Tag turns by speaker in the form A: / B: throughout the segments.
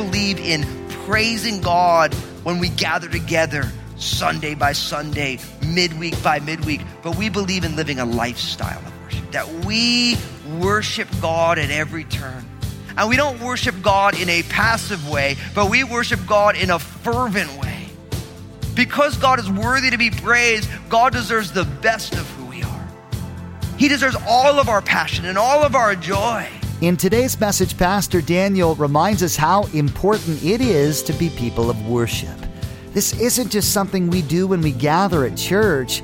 A: believe in praising God when we gather together Sunday by Sunday, midweek by midweek, but we believe in living a lifestyle of worship. That we worship God at every turn. And we don't worship God in a passive way, but we worship God in a fervent way. Because God is worthy to be praised, God deserves the best of who we are. He deserves all of our passion and all of our joy.
B: In today's message, Pastor Daniel reminds us how important it is to be people of worship. This isn't just something we do when we gather at church.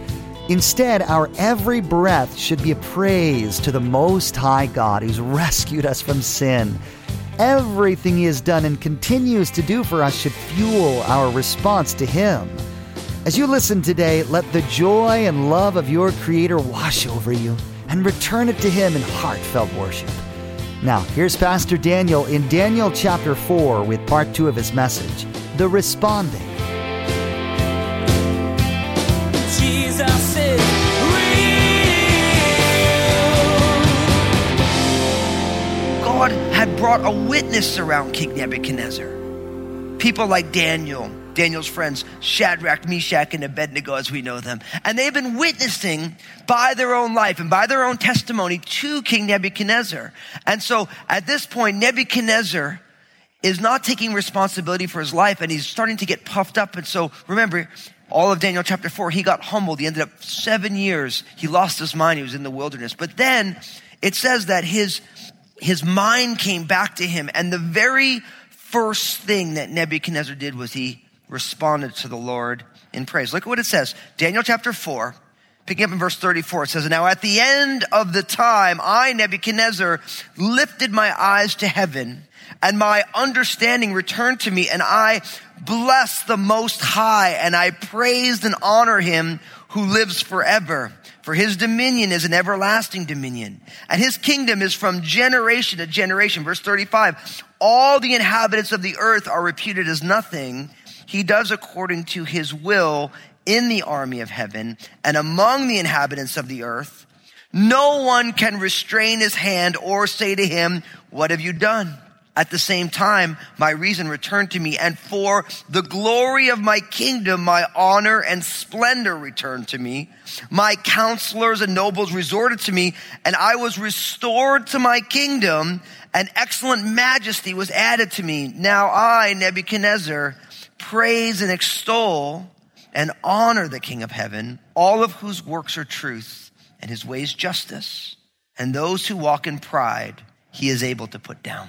B: Instead, our every breath should be a praise to the Most High God who's rescued us from sin. Everything He has done and continues to do for us should fuel our response to Him. As you listen today, let the joy and love of your Creator wash over you and return it to Him in heartfelt worship. Now, here's Pastor Daniel in Daniel chapter 4 with part 2 of his message The Responding.
A: God had brought a witness around King Nebuchadnezzar. People like Daniel, Daniel's friends, Shadrach, Meshach, and Abednego, as we know them. And they've been witnessing by their own life and by their own testimony to King Nebuchadnezzar. And so at this point, Nebuchadnezzar is not taking responsibility for his life and he's starting to get puffed up. And so remember, all of Daniel chapter 4, he got humbled. He ended up seven years. He lost his mind. He was in the wilderness. But then it says that his, his mind came back to him. And the very first thing that Nebuchadnezzar did was he responded to the Lord in praise. Look at what it says. Daniel chapter 4, picking up in verse 34, it says, Now at the end of the time, I, Nebuchadnezzar, lifted my eyes to heaven and my understanding returned to me and I blessed the most high and I praised and honor him who lives forever. For his dominion is an everlasting dominion and his kingdom is from generation to generation. Verse 35. All the inhabitants of the earth are reputed as nothing. He does according to his will in the army of heaven and among the inhabitants of the earth. No one can restrain his hand or say to him, what have you done? At the same time, my reason returned to me, and for the glory of my kingdom, my honor and splendor returned to me. My counselors and nobles resorted to me, and I was restored to my kingdom, and excellent majesty was added to me. Now I, Nebuchadnezzar, praise and extol and honor the King of heaven, all of whose works are truth and his ways justice. And those who walk in pride, he is able to put down.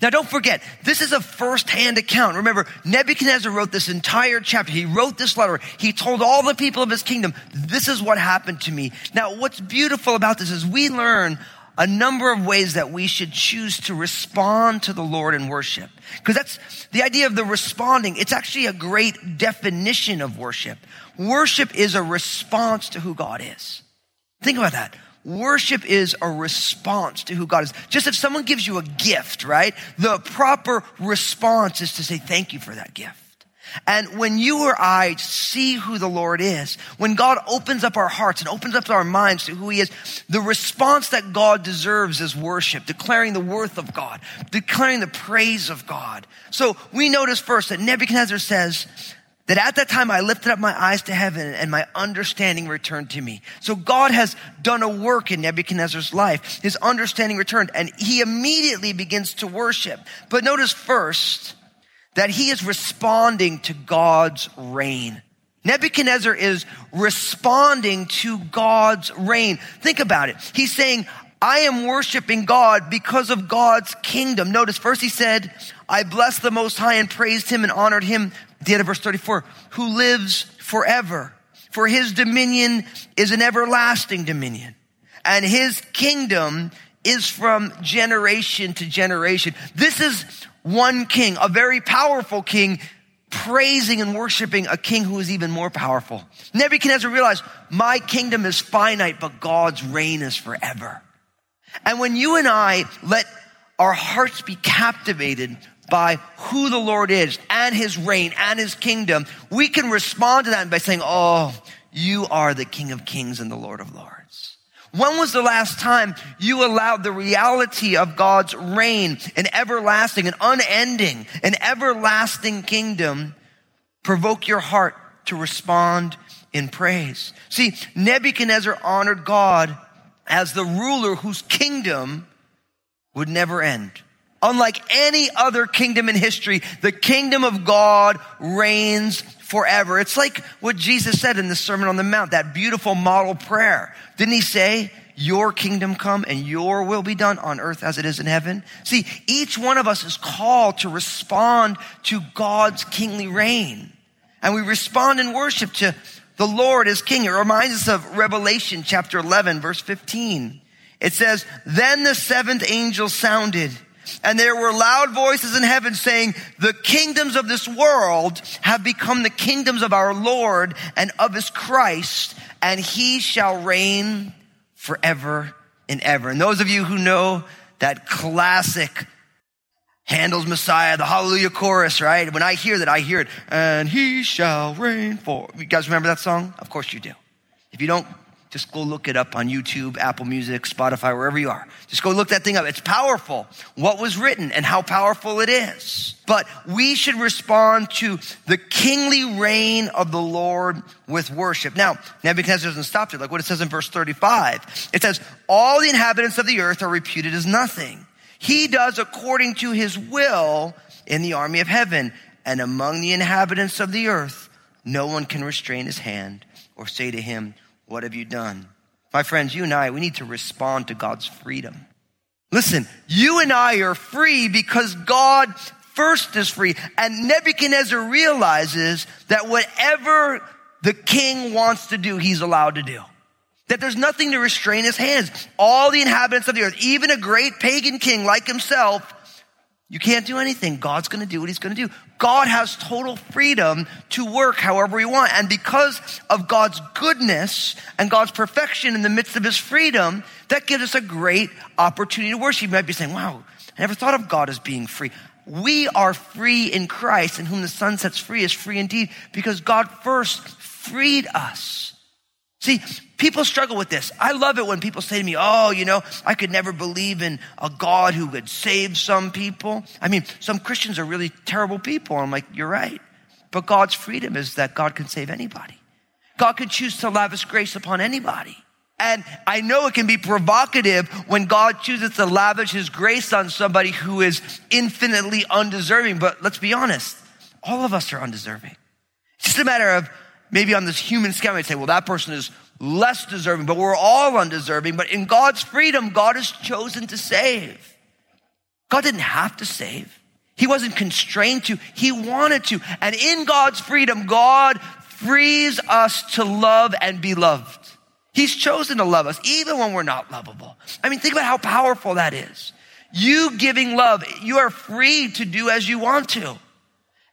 A: Now don't forget, this is a first-hand account. Remember, Nebuchadnezzar wrote this entire chapter. He wrote this letter. He told all the people of his kingdom, this is what happened to me. Now what's beautiful about this is we learn a number of ways that we should choose to respond to the Lord in worship. Because that's the idea of the responding. It's actually a great definition of worship. Worship is a response to who God is. Think about that. Worship is a response to who God is. Just if someone gives you a gift, right? The proper response is to say thank you for that gift. And when you or I see who the Lord is, when God opens up our hearts and opens up our minds to who He is, the response that God deserves is worship, declaring the worth of God, declaring the praise of God. So we notice first that Nebuchadnezzar says, that at that time I lifted up my eyes to heaven and my understanding returned to me. So God has done a work in Nebuchadnezzar's life. His understanding returned and he immediately begins to worship. But notice first that he is responding to God's reign. Nebuchadnezzar is responding to God's reign. Think about it. He's saying, I am worshiping God because of God's kingdom. Notice first he said, I blessed the most high and praised him and honored him the end of verse 34, who lives forever. For his dominion is an everlasting dominion and his kingdom is from generation to generation. This is one king, a very powerful king, praising and worshiping a king who is even more powerful. Nebuchadnezzar realized, my kingdom is finite, but God's reign is forever. And when you and I let our hearts be captivated by who the Lord is and his reign and his kingdom, we can respond to that by saying, Oh, you are the King of kings and the Lord of lords. When was the last time you allowed the reality of God's reign, an everlasting, an unending, an everlasting kingdom provoke your heart to respond in praise? See, Nebuchadnezzar honored God as the ruler whose kingdom would never end. Unlike any other kingdom in history, the kingdom of God reigns forever. It's like what Jesus said in the Sermon on the Mount, that beautiful model prayer. Didn't he say, your kingdom come and your will be done on earth as it is in heaven? See, each one of us is called to respond to God's kingly reign. And we respond in worship to the Lord is king. It reminds us of Revelation chapter 11 verse 15. It says, then the seventh angel sounded and there were loud voices in heaven saying, the kingdoms of this world have become the kingdoms of our Lord and of his Christ, and he shall reign forever and ever. And those of you who know that classic Handel's Messiah, the Hallelujah chorus, right? When I hear that, I hear it, and he shall reign for. You guys remember that song? Of course you do. If you don't, just go look it up on YouTube, Apple Music, Spotify, wherever you are. Just go look that thing up. It's powerful. What was written and how powerful it is. But we should respond to the kingly reign of the Lord with worship. Now, Nebuchadnezzar doesn't stop there. Like what it says in verse 35. It says, all the inhabitants of the earth are reputed as nothing. He does according to his will in the army of heaven. And among the inhabitants of the earth, no one can restrain his hand or say to him, what have you done? My friends, you and I, we need to respond to God's freedom. Listen, you and I are free because God first is free. And Nebuchadnezzar realizes that whatever the king wants to do, he's allowed to do. That there's nothing to restrain his hands. All the inhabitants of the earth, even a great pagan king like himself, you can't do anything. God's going to do what he's going to do. God has total freedom to work however he wants. And because of God's goodness and God's perfection in the midst of his freedom, that gives us a great opportunity to worship. You might be saying, wow, I never thought of God as being free. We are free in Christ, and whom the Son sets free is free indeed, because God first freed us. See, people struggle with this. I love it when people say to me, Oh, you know, I could never believe in a God who would save some people. I mean, some Christians are really terrible people. I'm like, You're right. But God's freedom is that God can save anybody. God can choose to lavish grace upon anybody. And I know it can be provocative when God chooses to lavish his grace on somebody who is infinitely undeserving. But let's be honest, all of us are undeserving. It's just a matter of maybe on this human scale, we say, well, that person is less deserving, but we're all undeserving. But in God's freedom, God has chosen to save. God didn't have to save. He wasn't constrained to. He wanted to. And in God's freedom, God frees us to love and be loved. He's chosen to love us even when we're not lovable. I mean, think about how powerful that is. You giving love, you are free to do as you want to.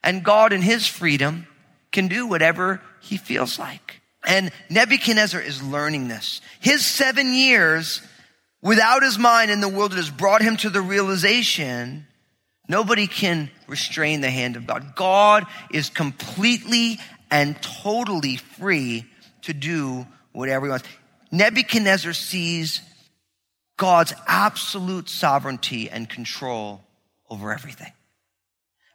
A: And God in his freedom can do whatever he feels like. And Nebuchadnezzar is learning this. His seven years without his mind in the wilderness brought him to the realization nobody can restrain the hand of God. God is completely and totally free to do whatever he wants. Nebuchadnezzar sees God's absolute sovereignty and control over everything.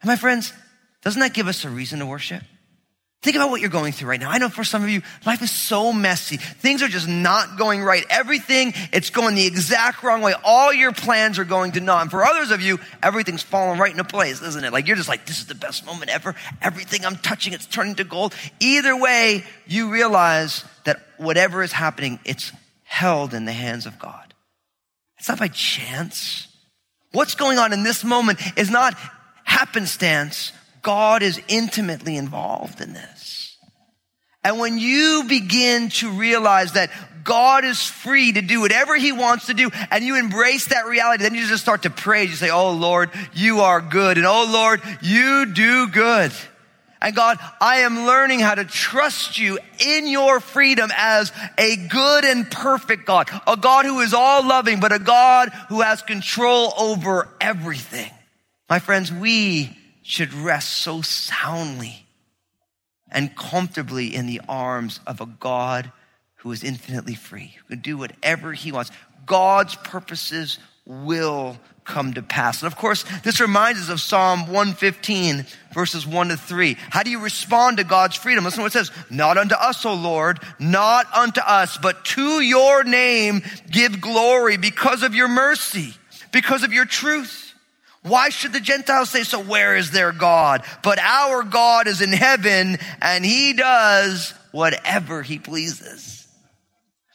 A: And my friends, doesn't that give us a reason to worship? Think about what you're going through right now. I know for some of you, life is so messy. Things are just not going right. Everything, it's going the exact wrong way. All your plans are going to naught. And for others of you, everything's falling right into place, isn't it? Like you're just like, this is the best moment ever. Everything I'm touching, it's turning to gold. Either way, you realize that whatever is happening, it's held in the hands of God. It's not by chance. What's going on in this moment is not happenstance. God is intimately involved in this. And when you begin to realize that God is free to do whatever he wants to do and you embrace that reality, then you just start to praise. You say, Oh Lord, you are good. And oh Lord, you do good. And God, I am learning how to trust you in your freedom as a good and perfect God, a God who is all loving, but a God who has control over everything. My friends, we should rest so soundly and comfortably in the arms of a God who is infinitely free, who can do whatever he wants. God's purposes will come to pass. And of course, this reminds us of Psalm 115, verses 1 to 3. How do you respond to God's freedom? Listen to what it says. Not unto us, O Lord, not unto us, but to your name give glory because of your mercy, because of your truth. Why should the Gentiles say, so where is their God? But our God is in heaven and he does whatever he pleases.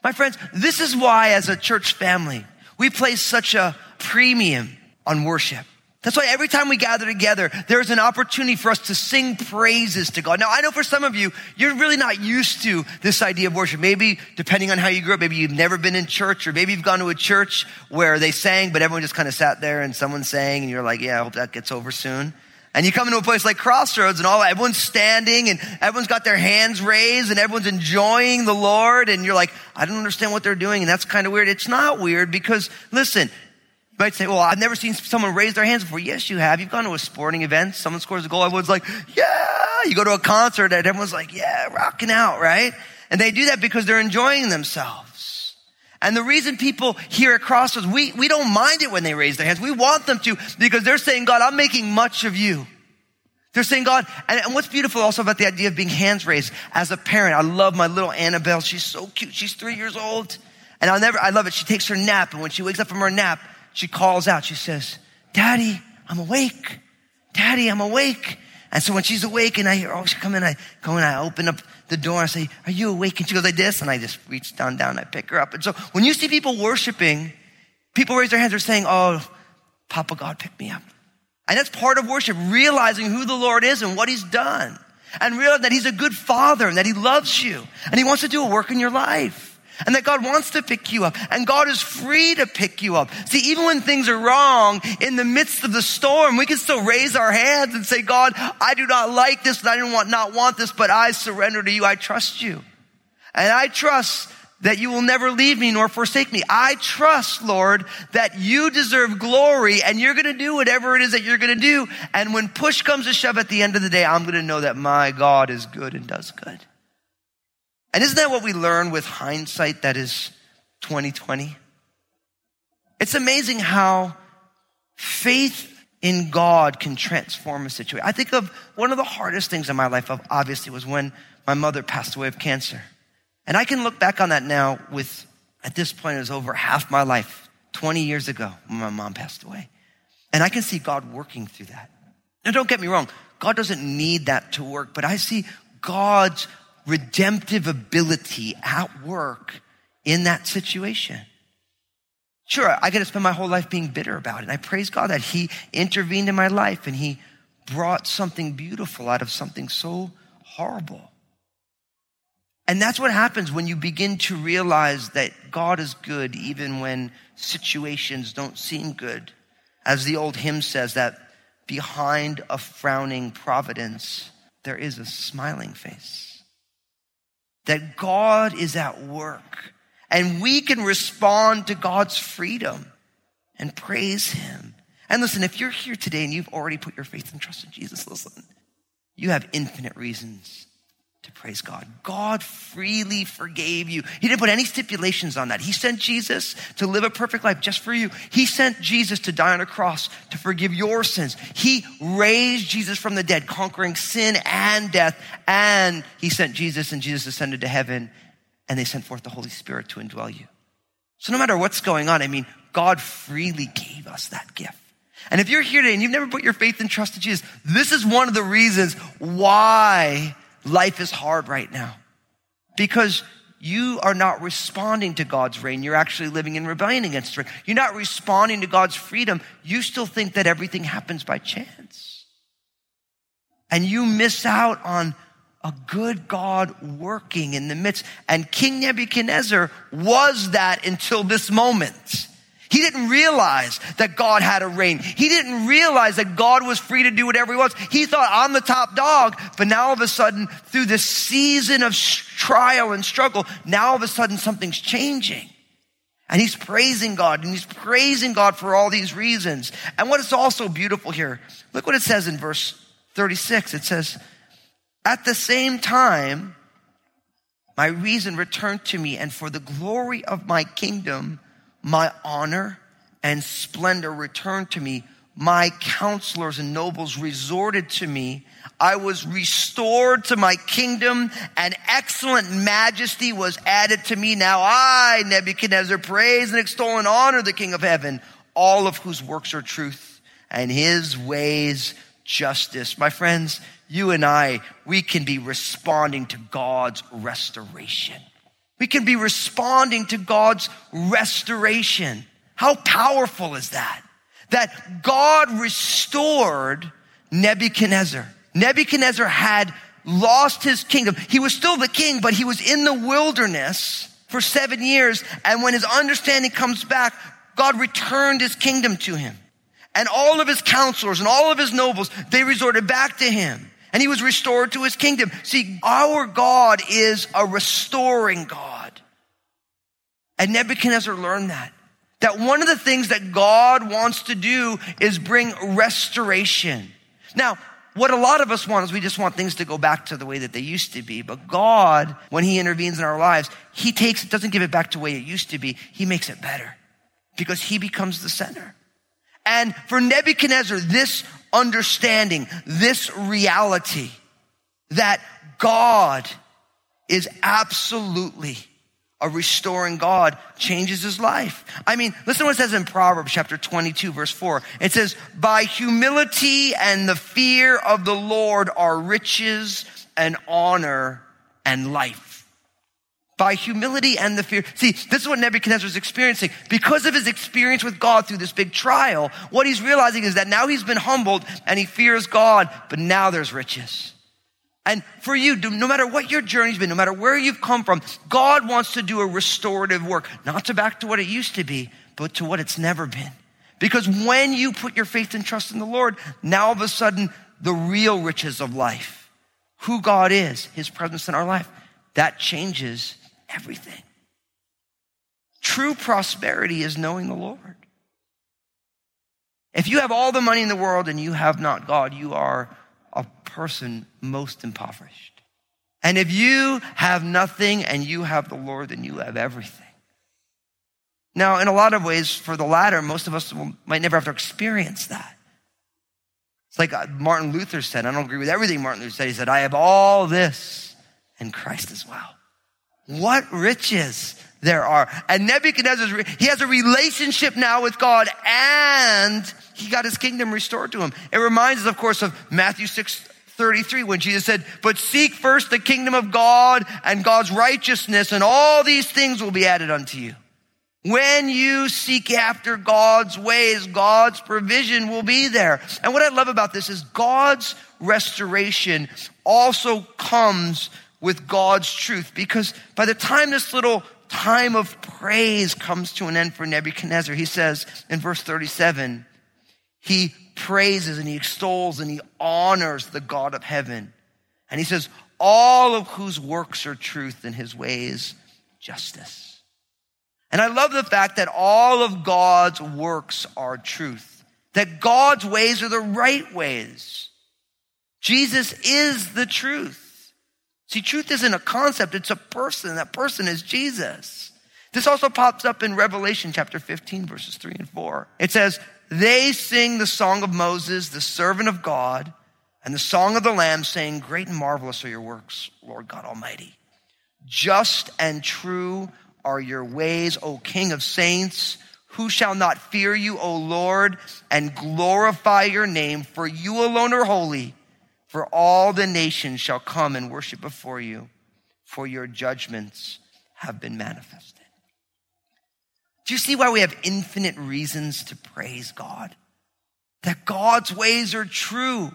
A: My friends, this is why as a church family, we place such a premium on worship. That's why every time we gather together, there's an opportunity for us to sing praises to God. Now, I know for some of you, you're really not used to this idea of worship. Maybe, depending on how you grew up, maybe you've never been in church, or maybe you've gone to a church where they sang, but everyone just kind of sat there and someone sang, and you're like, yeah, I hope that gets over soon. And you come into a place like Crossroads and all, everyone's standing and everyone's got their hands raised and everyone's enjoying the Lord. And you're like, I don't understand what they're doing. And that's kind of weird. It's not weird because listen, might say, well, I've never seen someone raise their hands before. Yes, you have. You've gone to a sporting event. Someone scores a goal. Everyone's like, yeah. You go to a concert and everyone's like, yeah, rocking out, right? And they do that because they're enjoying themselves. And the reason people here at Crossroads, we, we don't mind it when they raise their hands. We want them to because they're saying, God, I'm making much of you. They're saying, God, and, and what's beautiful also about the idea of being hands raised as a parent, I love my little Annabelle. She's so cute. She's three years old. And I'll never, I love it. She takes her nap. And when she wakes up from her nap, she calls out. She says, Daddy, I'm awake. Daddy, I'm awake. And so when she's awake and I hear, oh, she come in, I go and I open up the door, and I say, are you awake? And she goes like this, and I just reach down, down, I pick her up. And so when you see people worshiping, people raise their hands, they're saying, oh, Papa God, pick me up. And that's part of worship, realizing who the Lord is and what he's done. And realize that he's a good father and that he loves you and he wants to do a work in your life and that God wants to pick you up and God is free to pick you up. See, even when things are wrong in the midst of the storm, we can still raise our hands and say, God, I do not like this and I not want, not want this, but I surrender to you. I trust you. And I trust that you will never leave me nor forsake me. I trust, Lord, that you deserve glory and you're going to do whatever it is that you're going to do. And when push comes to shove at the end of the day, I'm going to know that my God is good and does good. And isn't that what we learn with hindsight that is 2020? It's amazing how faith in God can transform a situation. I think of one of the hardest things in my life, obviously, was when my mother passed away of cancer. And I can look back on that now with, at this point, it was over half my life, 20 years ago when my mom passed away. And I can see God working through that. Now, don't get me wrong. God doesn't need that to work, but I see God's redemptive ability at work in that situation. Sure, I get to spend my whole life being bitter about it. And I praise God that He intervened in my life and He brought something beautiful out of something so horrible. And that's what happens when you begin to realize that God is good even when situations don't seem good. As the old hymn says, that behind a frowning providence, there is a smiling face that God is at work and we can respond to God's freedom and praise Him. And listen, if you're here today and you've already put your faith and trust in Jesus, listen, you have infinite reasons to praise God. God freely forgave you. He didn't put any stipulations on that. He sent Jesus to live a perfect life just for you. He sent Jesus to die on a cross to forgive your sins. He raised Jesus from the dead, conquering sin and death. And he sent Jesus and Jesus ascended to heaven and they sent forth the Holy Spirit to indwell you. So no matter what's going on, I mean, God freely gave us that gift. And if you're here today and you've never put your faith and trust in Jesus, this is one of the reasons why life is hard right now because you are not responding to God's reign. You're actually living in rebellion against reign. You're not responding to God's freedom. You still think that everything happens by chance. And you miss out on a good God working in the midst. And King Nebuchadnezzar was that until this moment. He didn't realize that God had a reign. He didn't realize that God was free to do whatever he wants. He thought, I'm the top dog. But now all of a sudden, through this season of trial and struggle, now all of a sudden something's changing. And he's praising God and he's praising God for all these reasons. And what is also beautiful here, look what it says in verse 36. It says, at the same time, my reason returned to me and for the glory of my kingdom, my honor and splendor returned to me. My counselors and nobles resorted to me. I was restored to my kingdom and excellent majesty was added to me. Now I, Nebuchadnezzar, praise and extol and honor the King of heaven, all of whose works are truth and his ways justice. My friends, you and I, we can be responding to God's restoration. We can be responding to God's restoration. How powerful is that? That God restored Nebuchadnezzar. Nebuchadnezzar had lost his kingdom. He was still the king, but he was in the wilderness for seven years. And when his understanding comes back, God returned his kingdom to him. And all of his counselors and all of his nobles, they resorted back to him and he was restored to his kingdom. See, our God is a restoring God. And Nebuchadnezzar learned that. That one of the things that God wants to do is bring restoration. Now, what a lot of us want is we just want things to go back to the way that they used to be. But God, when He intervenes in our lives, He takes it, doesn't give it back to the way it used to be. He makes it better because He becomes the center. And for Nebuchadnezzar, this understanding, this reality that God is absolutely a restoring God changes his life. I mean, listen to what it says in Proverbs chapter 22 verse 4. It says, by humility and the fear of the Lord are riches and honor and life by humility and the fear. See, this is what Nebuchadnezzar is experiencing. Because of his experience with God through this big trial, what he's realizing is that now he's been humbled and he fears God, but now there's riches. And for you, no matter what your journey's been, no matter where you've come from, God wants to do a restorative work, not to back to what it used to be, but to what it's never been. Because when you put your faith and trust in the Lord, now all of a sudden, the real riches of life, who God is, His presence in our life, that changes everything. True prosperity is knowing the Lord. If you have all the money in the world and you have not God, you are a person most impoverished. And if you have nothing and you have the Lord, then you have everything. Now, in a lot of ways, for the latter, most of us might never have to experience that. It's like uh, Martin Luther said, I don't agree with everything Martin Luther said. He said, I have all this and Christ as well. What riches there are. And Nebuchadnezzar, he has a relationship now with God and he got his kingdom restored to him. It reminds us, of course, of Matthew 6, 33 when Jesus said, but seek first the kingdom of God and God's righteousness and all these things will be added unto you. When you seek after God's ways, God's provision will be there. And what I love about this is God's restoration also comes with God's truth because by the time this little time of praise comes to an end for Nebuchadnezzar, he says in verse 37, he praises and he extols and he honors the God of heaven. And he says, all of whose works are truth and his ways justice. And I love the fact that all of God's works are truth, that God's ways are the right ways. Jesus is the truth. See, truth isn't a concept, it's a person. That person is Jesus. This also pops up in Revelation chapter 15, verses 3 and 4. It says, They sing the song of Moses, the servant of God, and the song of the Lamb, saying, Great and marvelous are your works, Lord God Almighty. Just and true are your ways, O King of saints. Who shall not fear you, O Lord, and glorify your name? For you alone are holy for all the nations shall come and worship before you, for your judgments have been manifested. Do you see why we have infinite reasons to praise God? That God's ways are true.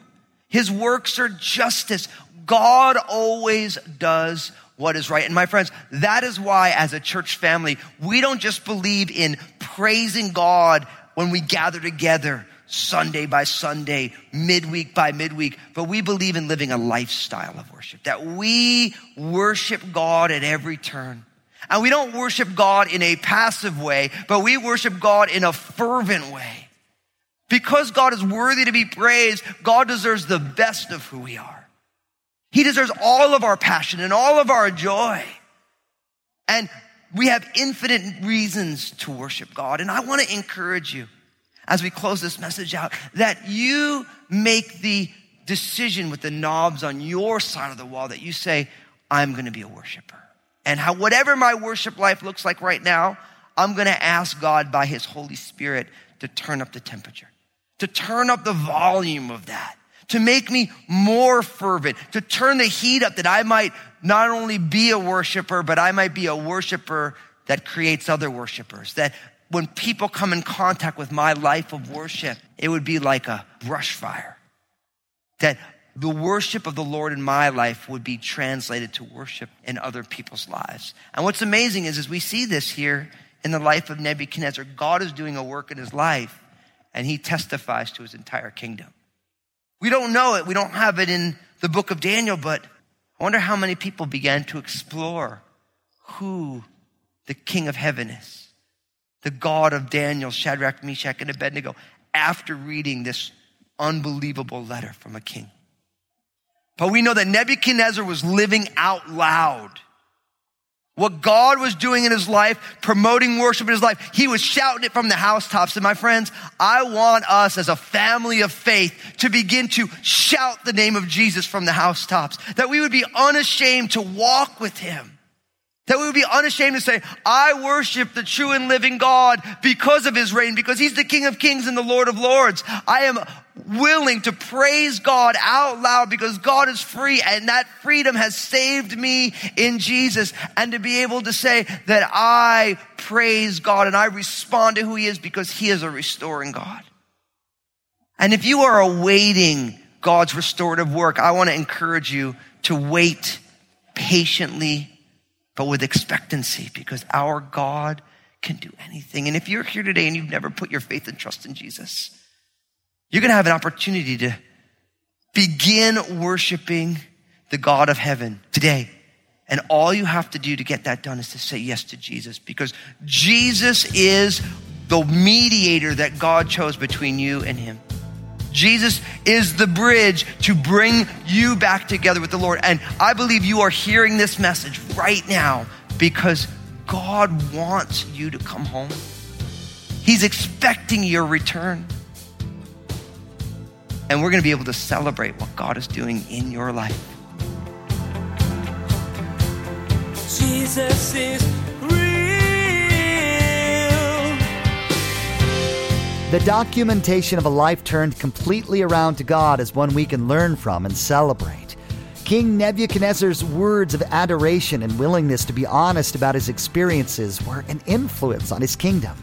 A: His works are justice. God always does what is right. And my friends, that is why as a church family, we don't just believe in praising God when we gather together Sunday by Sunday, midweek by midweek, but we believe in living a lifestyle of worship, that we worship God at every turn. And we don't worship God in a passive way, but we worship God in a fervent way. Because God is worthy to be praised, God deserves the best of who we are. He deserves all of our passion and all of our joy. And we have infinite reasons to worship God. And I want to encourage you as we close this message out that you make the decision with the knobs on your side of the wall that you say, I'm going to be a worshiper. And how, whatever my worship life looks like right now, I'm going to ask God by his Holy Spirit to turn up the temperature, to turn up the volume of that, to make me more fervent, to turn the heat up that I might not only be a worshiper, but I might be a worshiper that creates other worshipers. That when people come in contact with my life of worship, it would be like a brush fire. That the worship of the Lord in my life would be translated to worship in other people's lives. And what's amazing is, as we see this here in the life of Nebuchadnezzar, God is doing a work in his life and he testifies to his entire kingdom. We don't know it. We don't have it in the book of Daniel, but I wonder how many people began to explore who the King of heaven is, the God of Daniel, Shadrach, Meshach, and Abednego, after reading this unbelievable letter from a king. But we know that Nebuchadnezzar was living out loud what God was doing in his life, promoting worship in his life, he was shouting it from the housetops. And my friends, I want us as a family of faith to begin to shout the name of Jesus from the housetops. That we would be unashamed to walk with him. That we would be unashamed to say, I worship the true and living God because of his reign, because he's the King of kings and the Lord of lords. I am willing to praise God out loud because God is free and that freedom has saved me in Jesus. And to be able to say that I praise God and I respond to who he is because he is a restoring God. And if you are awaiting God's restorative work, I want to encourage you to wait patiently but with expectancy because our God can do anything. And if you're here today and you've never put your faith and trust in Jesus, you're going to have an opportunity to begin worshiping the God of heaven today. And all you have to do to get that done is to say yes to Jesus because Jesus is the mediator that God chose between you and him. Jesus is the bridge to bring you back together with the Lord. And I believe you are hearing this message right now because God wants you to come home. He's expecting your return. And we're going to be able to celebrate what God is doing in your life.
C: Jesus is
B: The documentation of a life turned completely around to God is one we can learn from and celebrate. King Nebuchadnezzar's words of adoration and willingness to be honest about his experiences were an influence on his kingdom.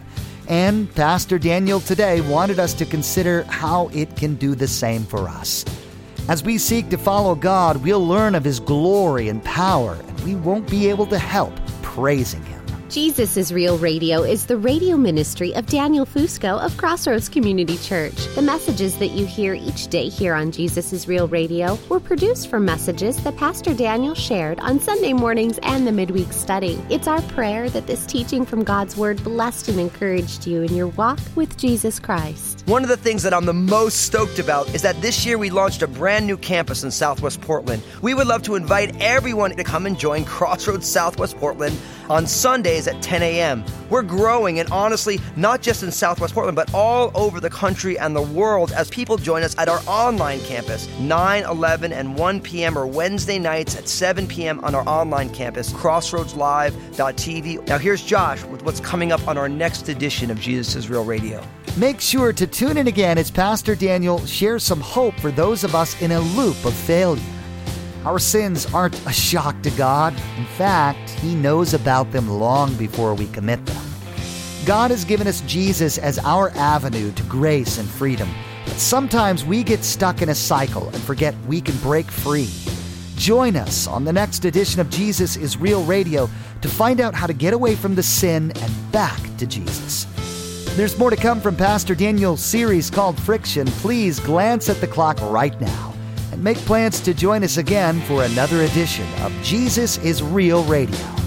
B: And Pastor Daniel today wanted us to consider how it can do the same for us. As we seek to follow God, we'll learn of his glory and power, and we won't be able to help praising him.
D: Jesus is Real Radio is the radio ministry of Daniel Fusco of Crossroads Community Church. The messages that you hear each day here on Jesus is Real Radio were produced from messages that Pastor Daniel shared on Sunday mornings and the midweek study. It's our prayer that this teaching from God's Word blessed and encouraged you in your walk with Jesus Christ.
E: One of the things that I'm the most stoked about is that this year we launched a brand new campus in Southwest Portland. We would love to invite everyone to come and join Crossroads Southwest Portland on Sundays at 10 a.m. We're growing, and honestly, not just in Southwest Portland, but all over the country and the world as people join us at our online campus. 9, 11, and 1 p.m. or Wednesday nights at 7 p.m. on our online campus, crossroadslive.tv. Now, here's Josh with what's coming up on our next edition of Jesus is Real Radio.
B: Make sure to tune in again as Pastor Daniel shares some hope for those of us in a loop of failure. Our sins aren't a shock to God. In fact, He knows about them long before we commit them. God has given us Jesus as our avenue to grace and freedom. But sometimes we get stuck in a cycle and forget we can break free. Join us on the next edition of Jesus is Real Radio to find out how to get away from the sin and back to Jesus. There's more to come from Pastor Daniel's series called Friction. Please glance at the clock right now and make plans to join us again for another edition of Jesus is Real Radio.